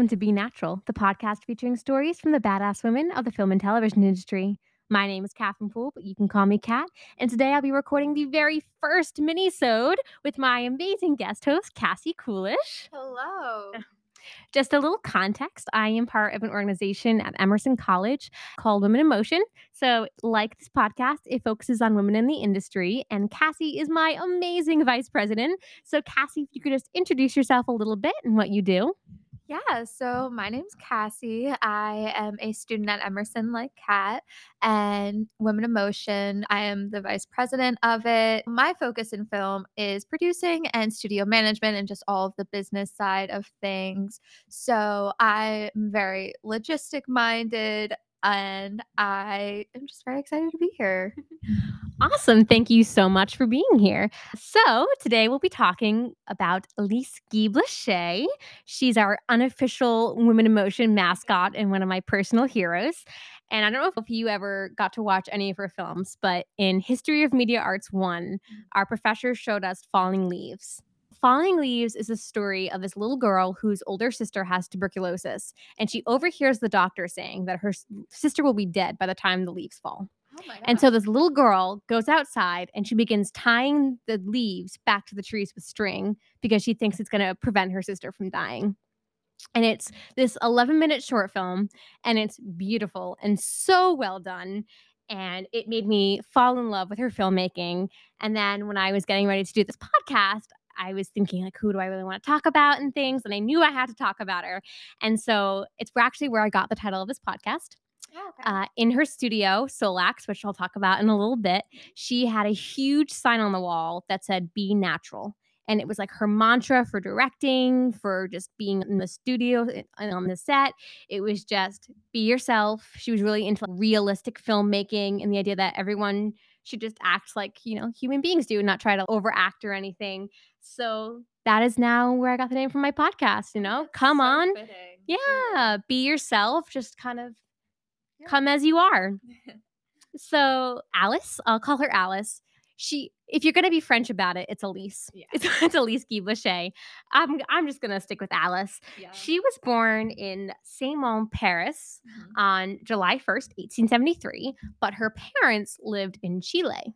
welcome to Be Natural, the podcast featuring stories from the badass women of the film and television industry. My name is Catherine Poole, but you can call me Kat. And today I'll be recording the very first mini-sode with my amazing guest host, Cassie Coolish. Hello. Just a little context I am part of an organization at Emerson College called Women in Motion. So, like this podcast, it focuses on women in the industry. And Cassie is my amazing vice president. So, Cassie, if you could just introduce yourself a little bit and what you do. Yeah, so my name's Cassie. I am a student at Emerson, like Kat, and Women in Motion. I am the vice president of it. My focus in film is producing and studio management and just all of the business side of things. So I'm very logistic minded and I am just very excited to be here. Awesome. Thank you so much for being here. So, today we'll be talking about Elise Guy Blaché. She's our unofficial Women in Motion mascot and one of my personal heroes. And I don't know if you ever got to watch any of her films, but in History of Media Arts 1, mm. our professor showed us Falling Leaves. Falling Leaves is a story of this little girl whose older sister has tuberculosis, and she overhears the doctor saying that her sister will be dead by the time the leaves fall. Oh and so this little girl goes outside and she begins tying the leaves back to the trees with string because she thinks it's going to prevent her sister from dying. And it's this 11 minute short film and it's beautiful and so well done. And it made me fall in love with her filmmaking. And then when I was getting ready to do this podcast, I was thinking like, who do I really want to talk about and things, and I knew I had to talk about her, and so it's actually where I got the title of this podcast. Oh, okay. uh, in her studio, Solax, which I'll talk about in a little bit, she had a huge sign on the wall that said "Be natural." And it was like her mantra for directing, for just being in the studio and on the set. It was just be yourself. She was really into realistic filmmaking and the idea that everyone should just act like, you know, human beings do and not try to overact or anything. So that is now where I got the name from my podcast, you know? Come so on. Fitting. Yeah, be yourself, just kind of yeah. come as you are. so, Alice, I'll call her Alice she if you're gonna be French about it, it's Elise. Yeah. It's, it's Elise Guy. I'm I'm just gonna stick with Alice. Yeah. She was born in Saint-Malo, Paris mm-hmm. on July 1st, 1873, but her parents lived in Chile.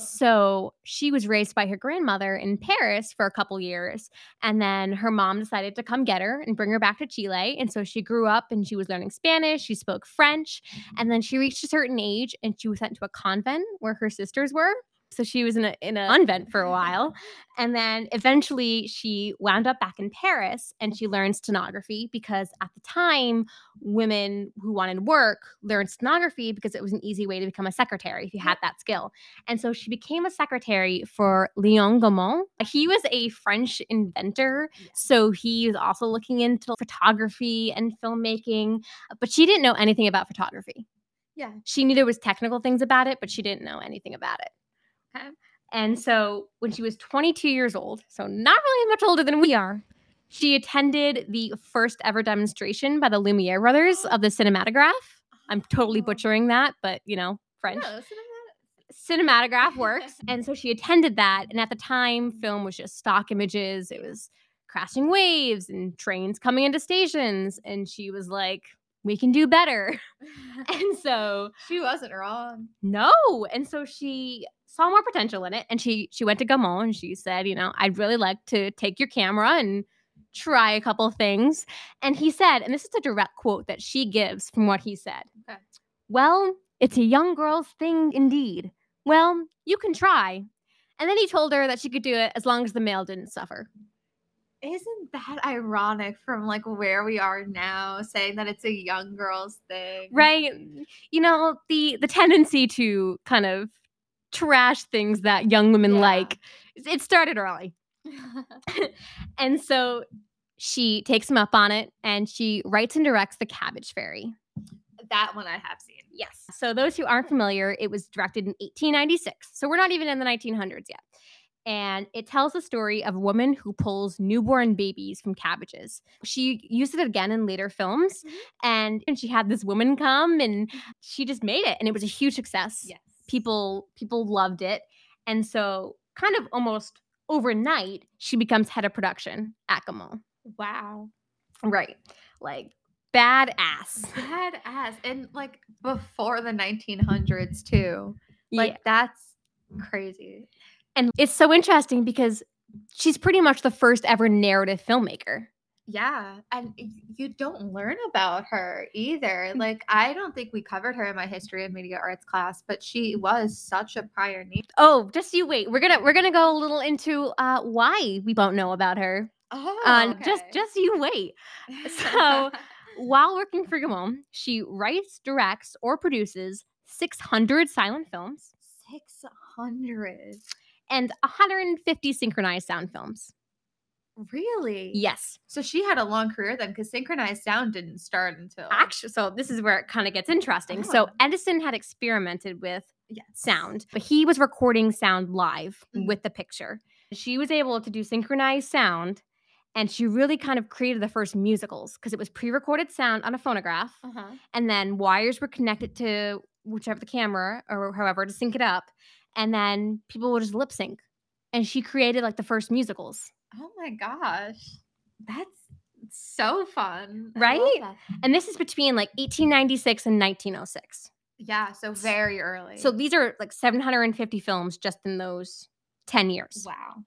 Oh. So she was raised by her grandmother in Paris for a couple years. And then her mom decided to come get her and bring her back to Chile. And so she grew up and she was learning Spanish. She spoke French. Mm-hmm. And then she reached a certain age and she was sent to a convent where her sisters were. So she was in a in a convent for a while. And then eventually she wound up back in Paris and she learned stenography because at the time women who wanted work learned stenography because it was an easy way to become a secretary if you had that skill. And so she became a secretary for Léon Gaumont. He was a French inventor, so he was also looking into photography and filmmaking, but she didn't know anything about photography. Yeah. She knew there was technical things about it, but she didn't know anything about it. Okay. And so when she was 22 years old, so not really much older than we are, she attended the first ever demonstration by the Lumiere brothers of the cinematograph. I'm totally oh. butchering that, but you know, French. No, cinematograph works. and so she attended that. And at the time, film was just stock images. It was crashing waves and trains coming into stations. And she was like, we can do better. and so she wasn't wrong. No. And so she saw more potential in it and she she went to Gaumont and she said, you know, I'd really like to take your camera and try a couple things. And he said, and this is a direct quote that she gives from what he said. Okay. Well, it's a young girl's thing indeed. Well, you can try. And then he told her that she could do it as long as the mail didn't suffer. Isn't that ironic from like where we are now saying that it's a young girl's thing? Right. You know, the the tendency to kind of trash things that young women yeah. like. It started early. and so she takes him up on it and she writes and directs The Cabbage Fairy. That one I have seen. Yes. So those who aren't familiar, it was directed in 1896. So we're not even in the 1900s yet. And it tells the story of a woman who pulls newborn babies from cabbages. She used it again in later films. Mm-hmm. And, and she had this woman come and she just made it. And it was a huge success. Yes people people loved it and so kind of almost overnight she becomes head of production at Gaumont. Wow. Right. Like badass. Badass. And like before the 1900s too. Like yeah. that's crazy. And it's so interesting because she's pretty much the first ever narrative filmmaker. Yeah. And you don't learn about her either. Mm. Like I don't think we covered her in my history of media arts class, but she was such a pioneer. Oh, just you wait. We're gonna we're gonna go a little into uh why we don't know about her. Oh, Uh, just just you wait. so- While working for Gaumont, she writes, directs, or produces 600 silent films 600. and 150 synchronized sound films. Really? Yes. So she had a long career then because synchronized sound didn't start until Actually, so this is where it kind of gets interesting. So Oh. Edison had experimented with yes. sound, but he was recording sound live Mhm. with the picture. She was able to do synchronized sound, and she really kind of created the first musicals because it was pre-recorded sound on a phonograph, Uh-huh. and then wires were connected to whichever the camera or however to sync it up, and then people would just lip sync. And she created like the first musicals. Oh my gosh. That's so fun. Right? And this is between like 1896 and 1906. Yeah, so very early. So these are like 750 films just in those 10 years. wow.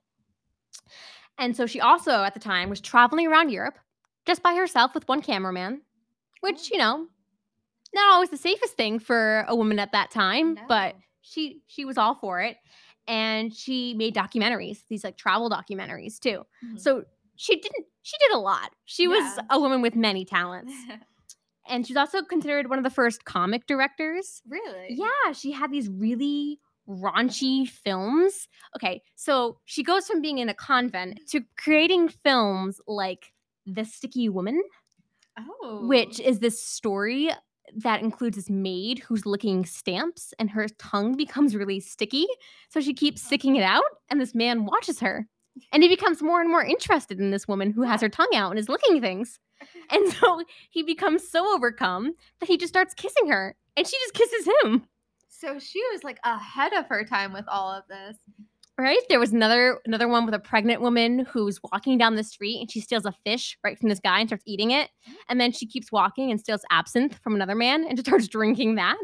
And so she also, at the time, was traveling around Europe just by herself with one cameraman, which, you oh. know, not always the safest thing for a woman at that time, but she she was all for it. And she made documentaries, these like travel documentaries too. Mhm. So she didn't she did a lot. She was a woman with many talents. And she's also considered one of the first comic directors really? yeah, she had these really raunchy films. Okay, so she goes from being in a convent to creating films like The Sticky Woman, Oh. which is this story that includes this maid who's licking stamps and her tongue becomes really sticky. So she keeps uh-huh. sticking it out, and this man watches her. And he becomes more and more interested in this woman who has her tongue out and is licking things. And so he becomes so overcome that he just starts kissing her, and she just kisses him. So she was like ahead of her time with all of this. Right? There was another another one with a pregnant woman who's walking down the street and she steals a fish right from this guy and starts eating it. Mm. And then she keeps walking and steals absinthe from another man and just starts drinking that.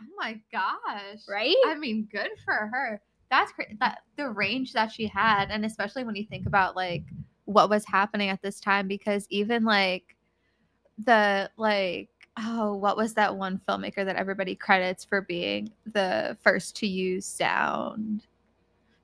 Oh my gosh. Right? I mean, good for her. That's great. That the range that she had, and especially when you think about like what was happening at this time, because even like the like oh, what was that one filmmaker that everybody credits for being the first to use sound?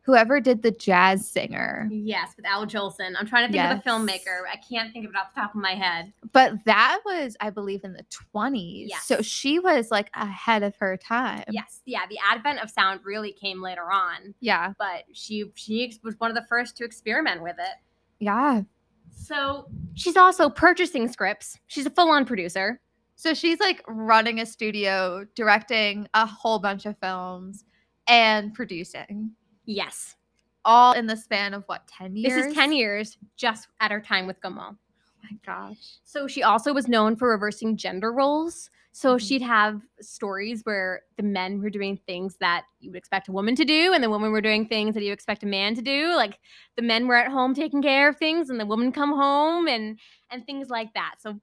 Whoever did the jazz singer. Yes, with Al Jolson. I'm trying to think of Yes. the filmmaker. I can't think of it off the top of my head. But that was, I believe, in the 20s. Yes. So she was like ahead of her time. Yes, yeah, the advent of sound really came later on, Yeah. but she she was one of the first to experiment with it. Yeah. So she's also purchasing scripts. She's a full-on producer. So she's like running a studio, directing a whole bunch of films, and producing Yes. all in the span of what, 10 years? This is 10 years just at her time with Gaumont. Oh my gosh. So she also was known for reversing gender roles. So Mhm. she'd have stories where the men were doing things that you would expect a woman to do, and the women were doing things that you expect a man to do. Like the men were at home taking care of things, and the women come home and and things like that. So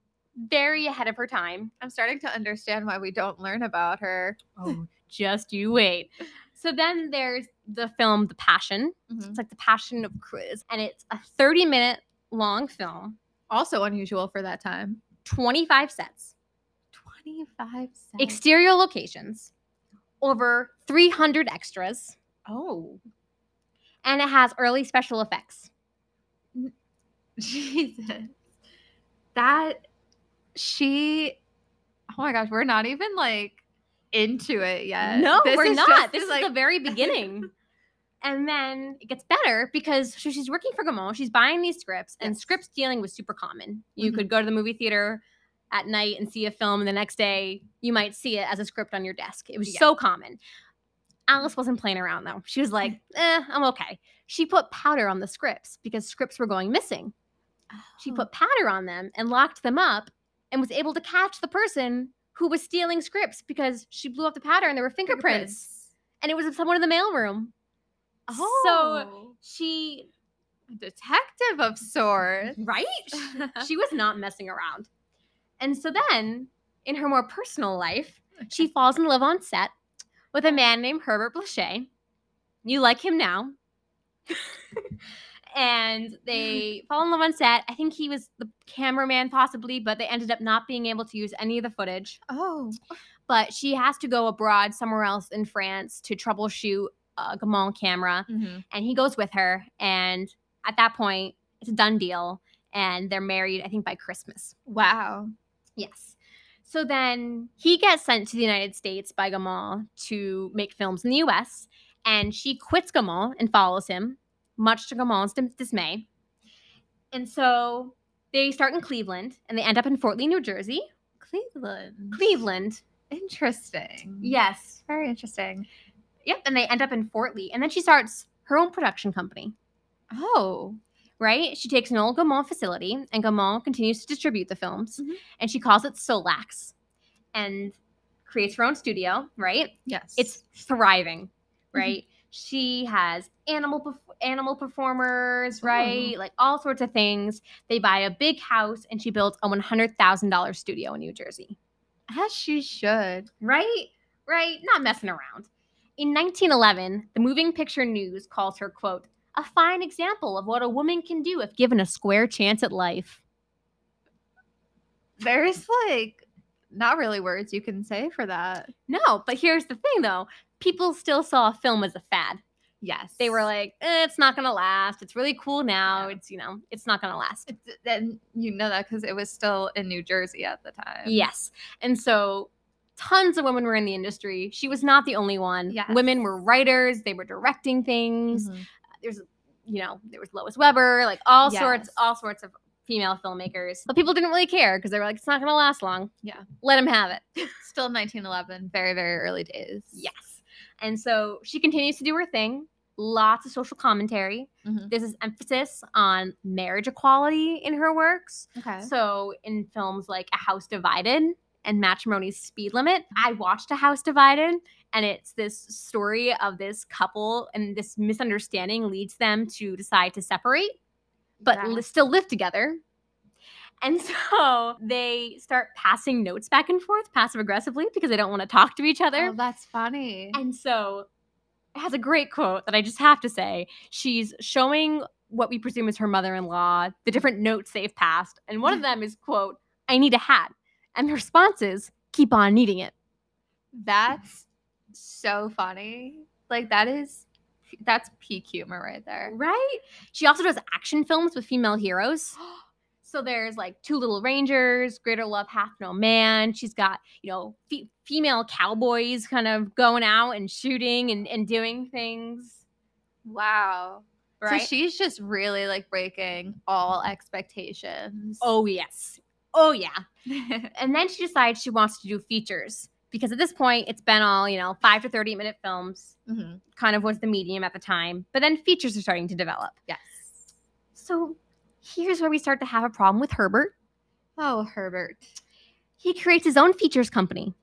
very ahead of her time. I'm starting to understand why we don't learn about her. Oh, just you wait. So then there's the film The Passion. Mhm. It's like The Passion of Cruz, and it's a 30 minute long film, Also unusual for that time. 25 sets. 25 sets. exterior locations, over 300 extras, oh, and it has early special effects. Jesus. That she oh my gosh, we're not even like into it yet. no, This we're not. This is like the very beginning. and then it gets better because so she's working for Gaumont. She's buying these scripts, and Yes. script stealing was super common. You Mhm. could go to the movie theater at night and see a film, and the next day you might see it as a script on your desk. It was Yeah. so common. Alice wasn't playing around though. She was like, eh, I'm okay. She put powder on the scripts because scripts were going missing. She Oh. put powder on them and locked them up and was able to catch the person who was stealing scripts because she blew up the powder and there were fingerprints. And it was someone in the mailroom. Oh. So she detective of sorts. Right? she was not messing around. And so then, in her more personal life, she falls in love on set with a man named Herbert Blaché. You like him now. and they fall in love on set. I think he was the cameraman, possibly, but they ended up not being able to use any of the footage. Oh. But she has to go abroad somewhere else in France to troubleshoot a Gaumont camera, Mhm. and he goes with her. And at that point, it's a done deal, and they're married. I think by Christmas. Wow. Yes. So then he gets sent to the United States by Gaumont to make films in the US, and she quits Gaumont and follows him, much to Gaumont's dismay. And so they start in Cleveland and they end up in Fort Lee, New Jersey. Cleveland. Cleveland. Interesting. Yes. Very interesting. Yep. And they end up in Fort Lee. And then she starts her own production company, Oh. right? She takes an old Gaumont facility and Gaumont continues to distribute the films. Mhm. And she calls it Solax and creates her own studio, right? Yes. it's thriving, right? She has animal animal performers, oh. right? Like all sorts of things. They buy a big house and she builds a one hundred thousand dollars studio in New Jersey, as she should. right? Right? Not messing around. In 1911, the Moving Picture News calls her quote a fine example of what a woman can do if given a square chance at life. There's like not really words you can say for that. No, but here's the thing though: people still saw film as a fad. Yes. they were like, eh, it's not gonna last. It's really cool now. Yeah. It's you know, it's not gonna last. It's, and you know that because it was still in New Jersey at the time. Yes, and so tons of women were in the industry. She was not the only one. Yes. Women were writers. They were directing things. Mhm. There's, you know, there was Lois Weber, like all sorts, all sorts of female filmmakers. But people didn't really care because they were like, it's not gonna last long. Yeah. let them have it. Still 1911. Very, very early days. yes, and so she continues to do her thing. Lots of social commentary. Mhm. There's this emphasis on marriage equality in her works. Okay. So in films like A House Divided and Matrimony's Speed Limit, I watched A House Divided and it's this story of this couple and this misunderstanding leads them to decide to separate but li- still live together. And so they start passing notes back and forth passive aggressively because they don't want to talk to each other. Oh, that's funny. And so has a great quote that I just have to say. She's showing what we presume is her mother-in-law, the different notes they've passed. And one of mm. them is, quote, I need a hat. And the response is, keep on needing it. That's so funny. Like that is that's peak humor right there. Right? She also does action films with female heroes. So there's like Two Little Rangers, Greater Love Hath No Man. She's got, you know, fe- female cowboys kind of going out and shooting and, and doing things. Wow. Right? So she's just really like breaking all expectations. oh, yes. Oh, yeah. and then she decides she wants to do features because at this point it's been all you know five to 30 minute films Mhm. kind of was the medium at the time but then features are starting to develop Yes. so here's where we start to have a problem with herbert Oh, Herbert. he creates his own features company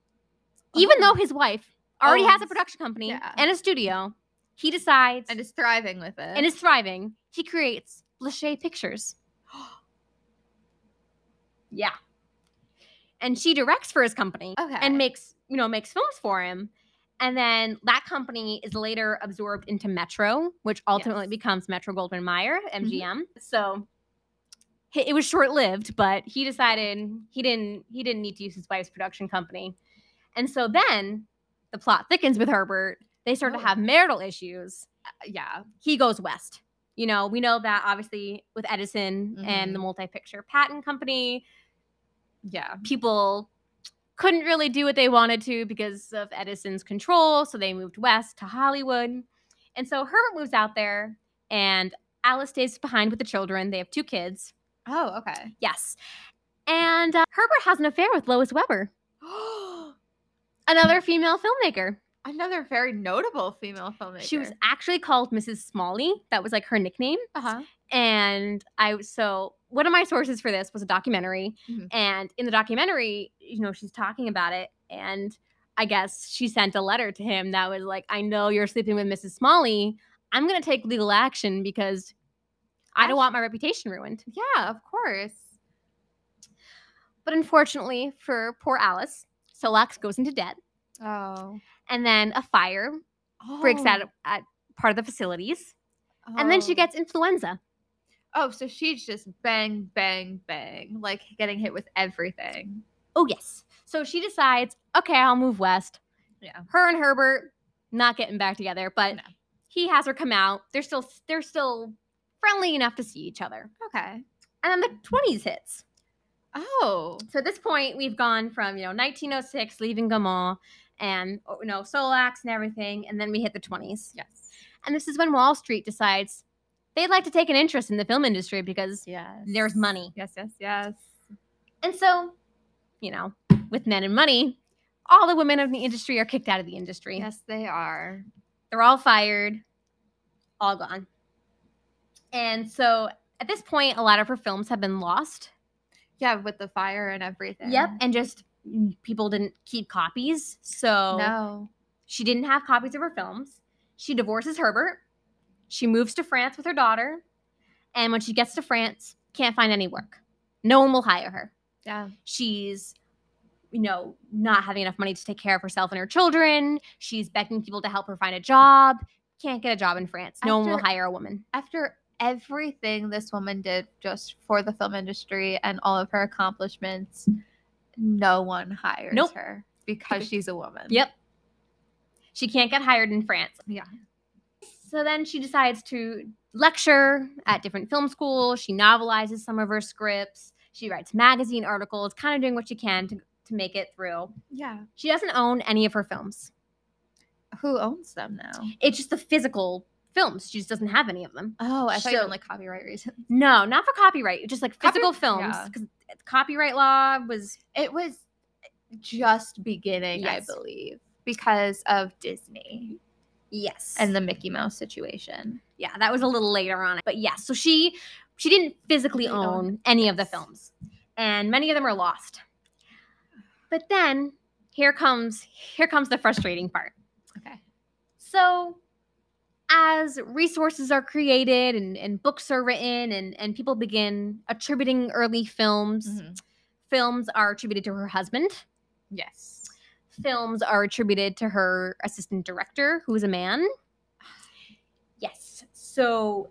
even Oh. though his wife already has a oh, production company yeah. and a studio he decides And is thriving with it. and is thriving he creates Blaché Pictures yeah and she directs for his company okay. and makes you know makes films for him and then that company is later absorbed into metro which ultimately Yes. becomes metro goldwyn mayer mm-hmm. mgm so hi- it was short-lived but he decided he didn't he didn't need to use his wife's production company and so then the plot thickens with herbert they start Oh. to have marital issues yeah. he goes west you know we know that obviously with edison and the Mhm. Motion Picture Patents Company Yeah. people couldn't really do what they wanted to because of Edison's control. So they moved west to Hollywood. And so Herbert moves out there, and Alice stays behind with the children. They have two kids. Oh, okay. Yes. And uh, Herbert has an affair with Lois Weber, another female filmmaker. Another very notable female filmmaker. She was actually called Mrs. Smalley. That was like her nickname. uh-huh. and I so one of my sources for this was a documentary, Mhm. and in the documentary, you know, she's talking about it, and I guess she sent a letter to him that was like, "I know you're sleeping with Mrs. Smalley. I'm gonna take legal action because I don't want my reputation ruined. Yeah, of course. But unfortunately for poor Alice, Solax goes into debt, Oh. and then a fire breaks out Oh. at part of the facilities, and then she Oh. gets influenza. Oh, so she's just bang, bang, bang, like getting hit with everything. Oh yes. So she decides, okay, I'll move west. Yeah. Her and Herbert not getting back together, but No. he has her come out. They're still they're still friendly enough to see each other. Okay. And then the 20s hits. Oh. So at this point, we've gone from, you know, 1906, leaving Gaumont and, oh, you know, Solax and everything. And then we hit the 20s. Yes. And this is when Wall Street decides they'd like to take an interest in the film industry because Yes. there's money. Yes, yes, yes. And so, you know, with men and money, all the women of the industry are kicked out of the industry. Yes, they are. They're all fired, all gone. And so at this point, a lot of her films have been lost. Yeah, with the fire and everything. Yep. And just people didn't keep copies. So No. she didn't have copies of her films. She divorces Herbert. She moves to France with her daughter. And when she gets to France, can't find any work. No one will hire her. Yeah. She's, you know, not having enough money to take care of herself and her children. She's begging people to help her find a job. Can't get a job in France. No one will hire a woman. After everything this woman did just for the film industry and all of her accomplishments, no one hires Nope. her because she's a woman. Yep. She can't get hired in France. Yeah. So then she decides to lecture at different film schools. She novelizes some of her scripts. She writes magazine articles, kind of doing what she can to, to make it through. Yeah. She doesn't own any of her films. Who owns them now? It's just the physical films. She just doesn't have any of them. Oh, I thought you So- meant like copyright reasons. No, not for copyright. Just like Copy- physical films. yeah. Because copyright law was It was just beginning, Yes. I believe, because of Disney yes, and the Mickey Mouse situation. yeah, that was a little later on. But yes, so she she didn't physically own- own any of the films, and many of them are lost. But then here comes here comes the frustrating part. Okay. So as resources are created and, and books are written and, and people begin attributing early films, Mm-hmm. films are attributed to her husband. Yes. Films are attributed to her assistant director, who is a man. Yes. So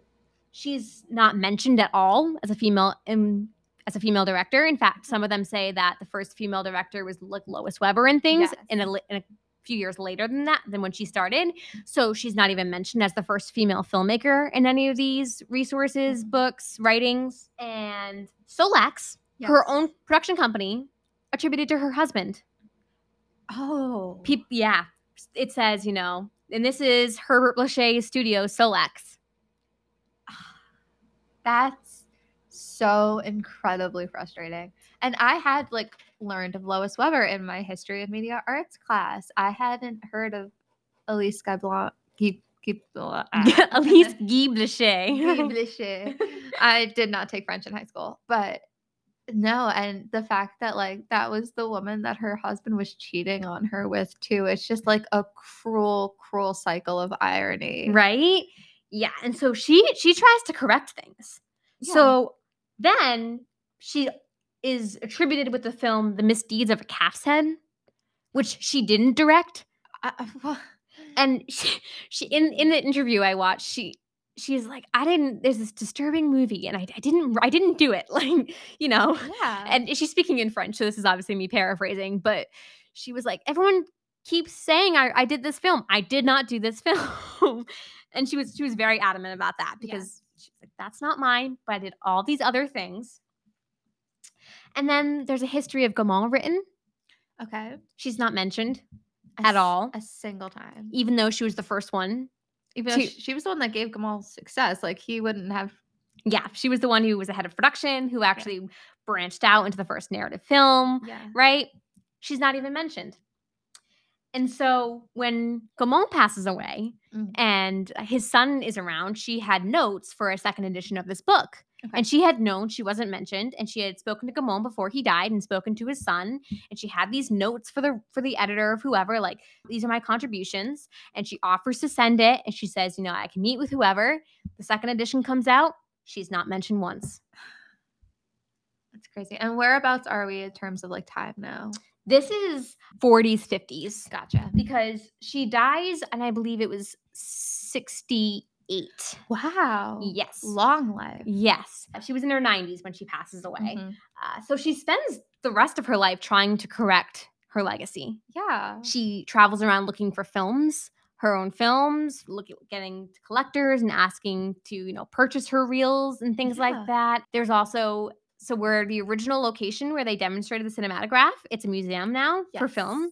she's not mentioned at all as a female in, as a female director. In fact, some of them say that the first female director was like Lois Weber and things Yes. in, a, in a few years later than that, than when she started. So she's not even mentioned as the first female filmmaker in any of these resources, Mhm. books, writings. And Solax, her own production company, attributed to her husband. Oh. Peop yeah, it says, you know, and this is Herbert Blanchet's studio, Solax. That's so incredibly frustrating. And I had like learned of Lois Weber in my history of media arts class. I hadn't heard of Elise Guy Blanc. Guy, Guy, Blanc- ah. Elise Guy. Blanchet. I did not take French in high school, but no, and the fact that like that was the woman that her husband was cheating on her with too. It's just like a cruel, cruel cycle of irony. right? Yeah, and so she she tries to correct things. Yeah. So then she is attributed with the film The Misdeeds of a Calf's Head, which she didn't direct. I- and she, she in in the interview I watched, she she's like, I didn't. There's this disturbing movie, and I, I didn't I didn't do it. Like you know, yeah. and she's speaking in French, so this is obviously me paraphrasing. But she was like, everyone keeps saying I, I did this film. I did not do this film, and she was she was very adamant about that Yeah. because she's like, that's not mine. But I did all these other things. And then there's a history of Gaumont written. okay. She's not mentioned A at s- all, A single time. even though she was the first one Even though to- she, she was the one that gave Gaumont success. Like he wouldn't have. yeah, she was the one who was the head of production, who actually branched out into the first narrative film, Yeah. right? She's not even mentioned. And so when Gaumont passes away Mhm. and his son is around, she had notes for a second edition of this book. Okay. And she had known she wasn't mentioned, and she had spoken to Gaumont before he died and spoken to his son. And she had these notes for the for the editor of whoever, like these are my contributions. And she offers to send it, and she says, you know, I can meet with whoever. The second edition comes out, she's not mentioned once. That's crazy. And whereabouts are we in terms of like time now? This is 40s, 50s Gotcha. because she dies, and I believe it was 68. Wow. Yes. Long life. Yes. She was in her 90s when she passes away. Mhm. Uh, so she spends the rest of her life trying to correct her legacy. Yeah. She travels around looking for films, her own films, looking getting to collectors and asking to, you know, purchase her reels and things Yeah. like that. There's also so where the original location where they demonstrated the cinematograph, it's a museum now for film.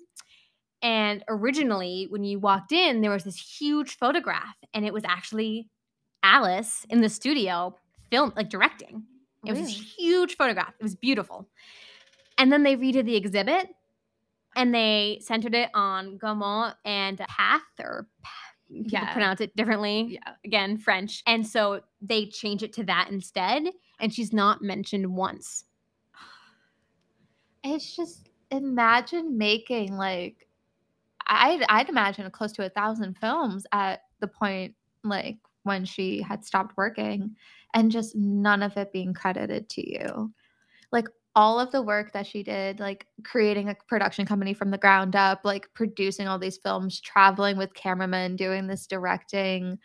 And originally, when you walked in, there was this huge photograph, and it was actually Alice in the studio film, like directing. It was Really? this huge photograph. It was beautiful. And then they redid the exhibit and they centered it on Gaumont and Pathé or people Yeah. pronounce it differently. Yeah. Again, French. And so they changed it to that instead. And she's not mentioned once. It's just imagine making like I'd I'd imagine close to a thousand films at the point like when she had stopped working and just none of it being credited to you. Like all of the work that she did, like creating a production company from the ground up, like producing all these films, traveling with cameramen, doing this directing,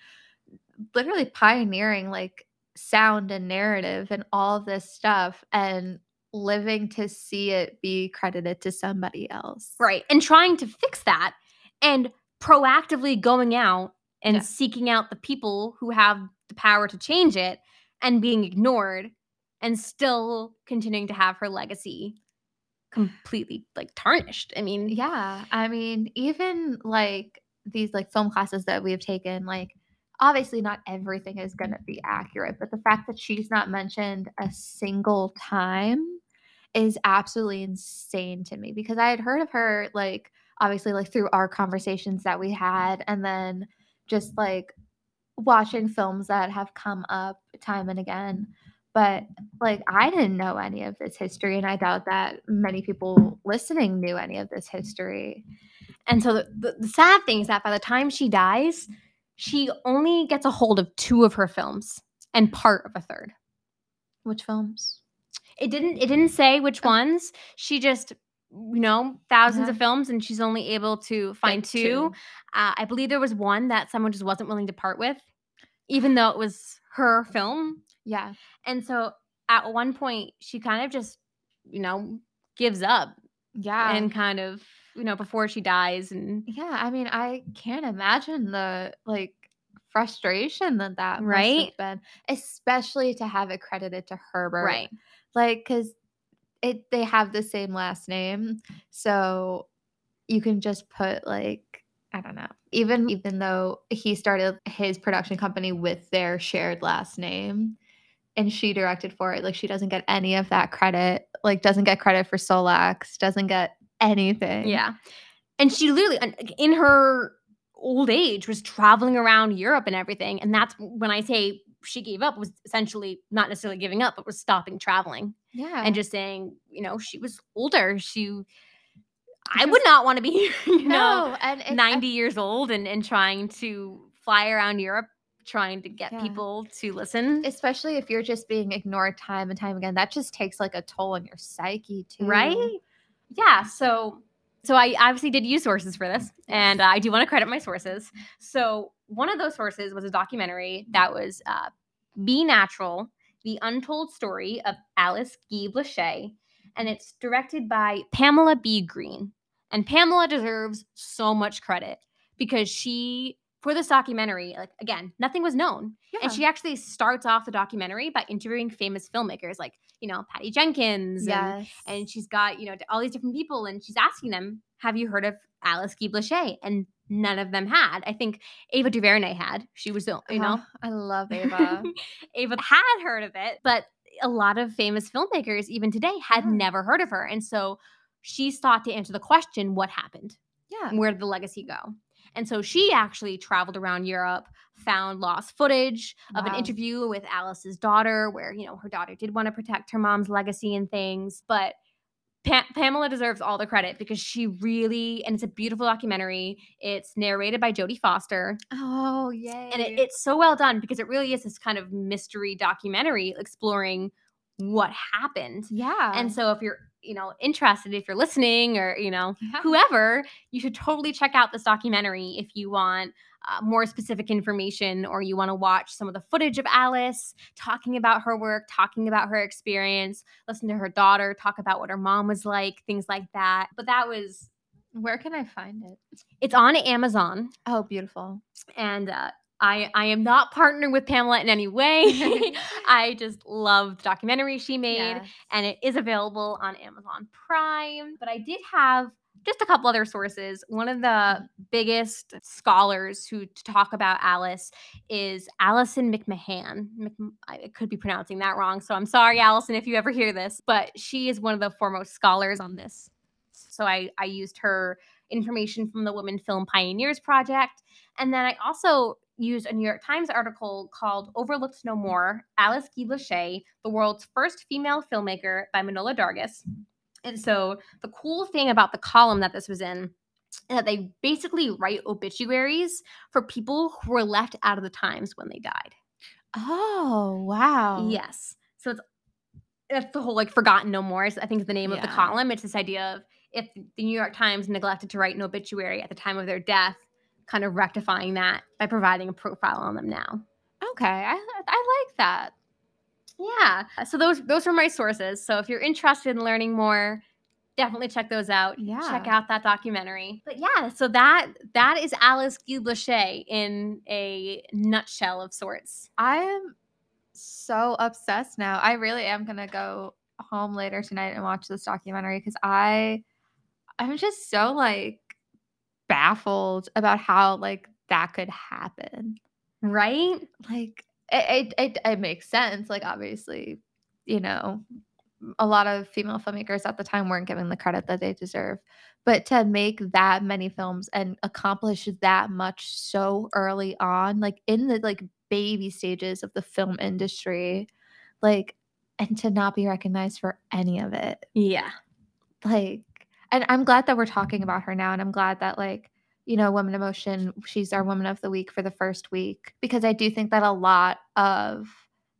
literally pioneering like sound and narrative and all of this stuff and living to see it be credited to somebody else. Right. And trying to fix that and proactively going out and Yeah. seeking out the people who have the power to change it and being ignored and still continuing to have her legacy completely like tarnished. I mean, Yeah. I mean, even like these like film classes that we've taken, like obviously not everything is going to be accurate, but the fact that she's not mentioned a single time is absolutely insane to me because I had heard of her like obviously like through our conversations that we had and then just like watching films that have come up time and again but like I didn't know any of this history and I doubt that many people listening knew any of this history. And so the, the, the sad thing is that by the time she dies, she only gets a hold of two of her films and part of a third. Which films? It didn't it didn't say which Oh. ones. She just you know, thousands of films and she's only able to find Like two. Uh, I believe there was one that someone just wasn't willing to part with, even though it was her film. Yeah. And so at one point, she kind of just, you know, gives up Yeah. and kind of, you know, before she dies. And yeah, I mean, I can't imagine the like frustration that that must Right? have been, especially to have it credited to Herbert. right. Like, because it they have the same last name, so you can just put like I don't know. Even even though he started his production company with their shared last name, and she directed for it, like she doesn't get any of that credit. Like doesn't get credit for Solax, doesn't get anything. Yeah. And she literally, in her old age, was traveling around Europe and everything. And that's when I say she gave up, was essentially not necessarily giving up, but was stopping traveling yeah, and just saying, you know, she was older. She, I would not want to be, you know, and it- I 90 years old and, and trying to fly around Europe, trying to get Yeah. people to listen. especially if you're just being ignored time and time again that just takes like a toll on your psyche too right yeah so so i obviously did use sources for this and uh, i do want to credit my sources so one of those sources was a documentary that was uh, be natural the untold story of alice guy blaché and it's directed by pamela b. Green. And pamela deserves so much credit because she for this documentary like again nothing was known. And she actually starts off the documentary by interviewing famous filmmakers like you know patty jenkins and yes. and she's got you know all these different people and she's asking them have you heard of alice guy blaché and none of them had. I think ava duvernay had. She was the you uh-huh. know? Oh, i love ava. Ava had heard of it but a lot of famous filmmakers even today had Yeah. never heard of her. And so she's thought to answer the question what happened? Yeah. Where did the legacy go? And so she actually traveled around europe found lost footage of an interview with alice's daughter where you know her daughter did want to protect her mom's legacy and things but Pa- Pamela deserves all the credit because she really, and it's a beautiful documentary. It's narrated by Jodie Foster. Oh, yay. And it, it's so well done because it really is this kind of mystery documentary exploring what happened. yeah. And so if you're, you know, interested, if you're listening or, you know, Yeah. whoever, you should totally check out this documentary if you want uh, more specific information or you want to watch some of the footage of Alice talking about her work, talking about her experience, listen to her daughter talk about what her mom was like, things like that. But that was, Where can I find it? it's on Amazon Oh, beautiful. and uh, I, I am not partnered with Pamela in any way. I just love the documentary she made Yes. and it is available on Amazon Prime. But I did have just a couple other sources. One of the mm-hmm. biggest scholars who talk about Alice is Alison McMahan. Mc, I could be pronouncing that wrong, so I'm sorry, Alison, if you ever hear this. But she is one of the foremost scholars on this. So I, I used her information from the Women Film Pioneers Project. And then I also used a New York Times article called Overlooked No More Alice Guy Blaché, the world's first female filmmaker by Manohla Dargis. And so the cool thing about the column that this was in is that they basically write obituaries for people who were left out of the times when they died. Oh, wow. Yes. So it's that's the whole like forgotten no more is I think is the name of the column. It's this idea of if the New York Times neglected to write an obituary at the time of their death, kind of rectifying that by providing a profile on them now. Okay. I, I like that. Yeah. So those those were my sources. So if you're interested in learning more, definitely check those out. Yeah. Check out that documentary. But yeah, so that that is Alice Guy in a nutshell of sorts. I am so obsessed now. I really am gonna go home later tonight and watch this documentary because I I'm just so like baffled about how like that could happen. Right? Like it it, it, it makes sense. Like obviously, you know, a lot of female filmmakers at the time weren't given the credit that they deserve. But to make that many films and accomplish that much so early on, like in the like baby stages of the film industry, like and to not be recognized for any of it. Yeah. Like and I'm glad that we're talking about her now and I'm glad that like you know, Woman in Motion, she's our Woman of the Week for the first week because I do think that a lot of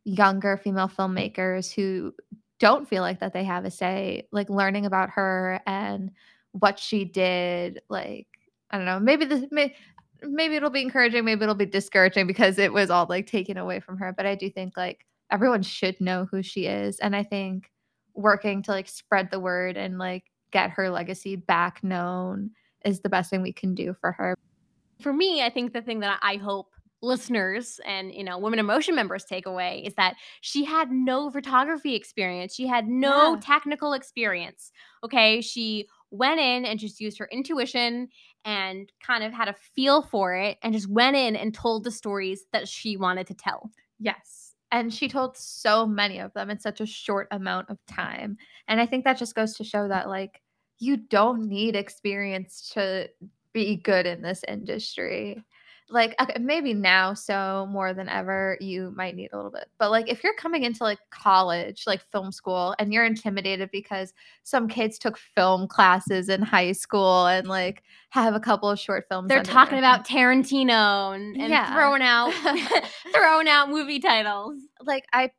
younger female filmmakers who don't feel like that they have a say, like learning about her and what she did, like I don't know, maybe this may, maybe it'll be encouraging, maybe it'll be discouraging because it was all like taken away from her. But I do think like everyone should know who she is, and I think working to like spread the word and like get her legacy back known is the best thing we can do for her. For me, I think the thing that I hope listeners and you know women in motion members take away is that she had no photography experience she had no Yeah. technical experience okay she went in and just used her intuition and kind of had a feel for it and just went in and told the stories that she wanted to tell Yes. And she told so many of them in such a short amount of time. And I think that just goes to show that, like, you don't need experience to be good in this industry. Like, okay, maybe now, so more than ever, you might need a little bit. But, like, if you're coming into like college, like film school, and you're intimidated because some kids took film classes in high school and like have a couple of short films, they're talking about tarantino and, and Yeah. throwing out throwing out movie titles like I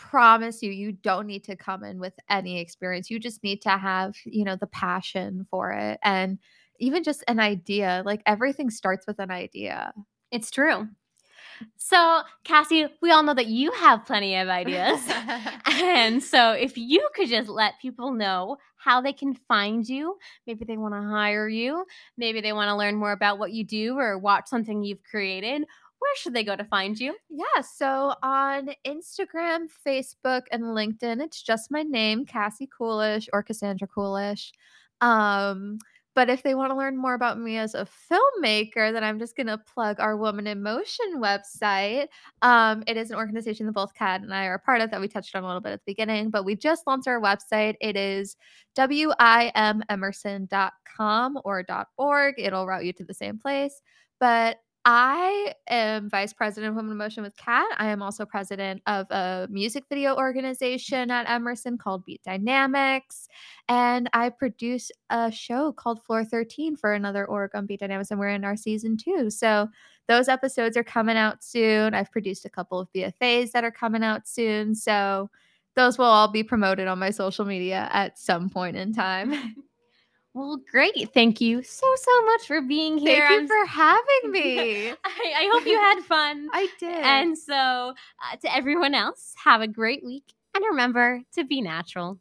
promise you you don't need to come in with any experience. You just need to have, you know, the passion for it and even just an idea. Like everything starts with an idea. It's true. So, Cassie, we all know that you have plenty of ideas. and so, if you could just let people know how they can find you, maybe they want to hire you, maybe they want to learn more about what you do or watch something you've created, where should they go to find you? Yeah, so on Instagram, Facebook, and LinkedIn, it's just my name, Cassie Coolish or Cassandra Coolish. Um, but if they want to learn more about me as a filmmaker, then I'm just going to plug our Woman in Motion website. Um, it is an organization that both Kat and I are a part of that we touched on a little bit at the beginning, but we just launched our website. It is wimemerson.com or .org. It'll route you to the same place. But I am vice president of Women in Motion with Kat. I am also president of a music video organization at Emerson called Beat Dynamics. And I produce a show called Floor 13 for another org on Beat Dynamics, and we're in our season two. So those episodes are coming out soon. I've produced a couple of BFAs that are coming out soon. So those will all be promoted on my social media at some point in time. Well, great. Thank you so, so much for being here. Thank you I'm- for having me. I, I hope you had fun. I did. And so, uh, to everyone else, have a great week and remember to be natural.